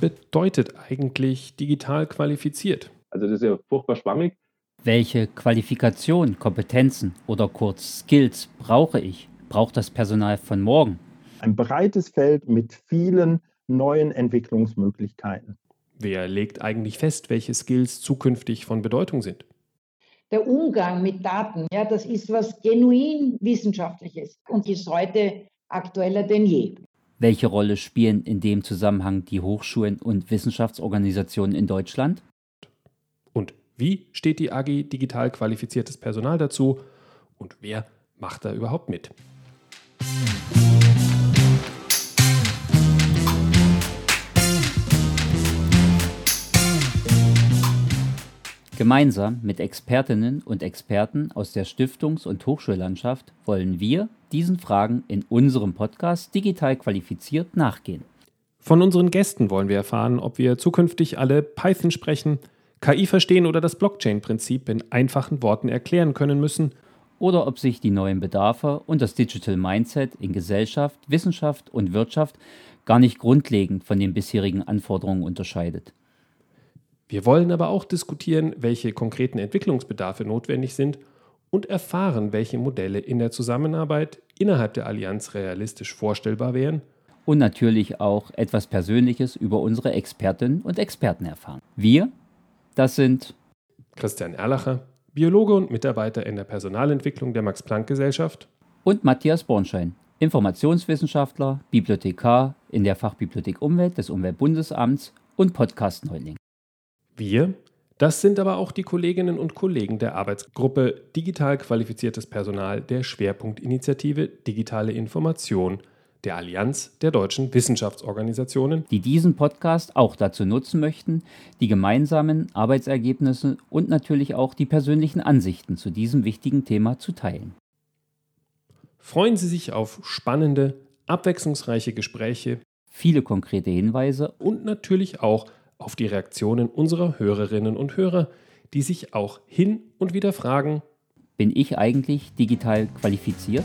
bedeutet eigentlich digital qualifiziert? Also das ist ja furchtbar schwammig. Welche Qualifikation, Kompetenzen oder kurz Skills brauche ich? Braucht das Personal von morgen? Ein breites Feld mit vielen neuen Entwicklungsmöglichkeiten. Wer legt eigentlich fest, welche Skills zukünftig von Bedeutung sind? Der Umgang mit Daten, ja, das ist was genuin Wissenschaftliches und ist heute aktueller denn je. Welche Rolle spielen in dem Zusammenhang die Hochschulen und Wissenschaftsorganisationen in Deutschland? Und wie steht die AG digital qualifiziertes Personal dazu? Und wer macht da überhaupt mit? Gemeinsam mit Expertinnen und Experten aus der Stiftungs- und Hochschullandschaft wollen wir diesen Fragen in unserem Podcast Digital Qualifiziert nachgehen. Von unseren Gästen wollen wir erfahren, ob wir zukünftig alle Python sprechen, KI verstehen oder das Blockchain-Prinzip in einfachen Worten erklären können müssen. Oder ob sich die neuen Bedarfe und das Digital Mindset in Gesellschaft, Wissenschaft und Wirtschaft gar nicht grundlegend von den bisherigen Anforderungen unterscheidet. Wir wollen aber auch diskutieren, welche konkreten Entwicklungsbedarfe notwendig sind und erfahren, welche Modelle in der Zusammenarbeit innerhalb der Allianz realistisch vorstellbar wären. Und natürlich auch etwas Persönliches über unsere Expertinnen und Experten erfahren. Wir, das sind Christian Erlacher, Biologe und Mitarbeiter in der Personalentwicklung der Max-Planck-Gesellschaft und Matthias Bornschein, Informationswissenschaftler, Bibliothekar in der Fachbibliothek Umwelt des Umweltbundesamts und Podcast-Neuling. Wir, das sind aber auch die Kolleginnen und Kollegen der Arbeitsgruppe Digital qualifiziertes Personal der Schwerpunktinitiative Digitale Information der Allianz der deutschen Wissenschaftsorganisationen, die diesen Podcast auch dazu nutzen möchten, die gemeinsamen Arbeitsergebnisse und natürlich auch die persönlichen Ansichten zu diesem wichtigen Thema zu teilen. Freuen Sie sich auf spannende, abwechslungsreiche Gespräche, viele konkrete Hinweise und natürlich auch auf die Reaktionen unserer Hörerinnen und Hörer, die sich auch hin und wieder fragen, bin ich eigentlich digital qualifiziert?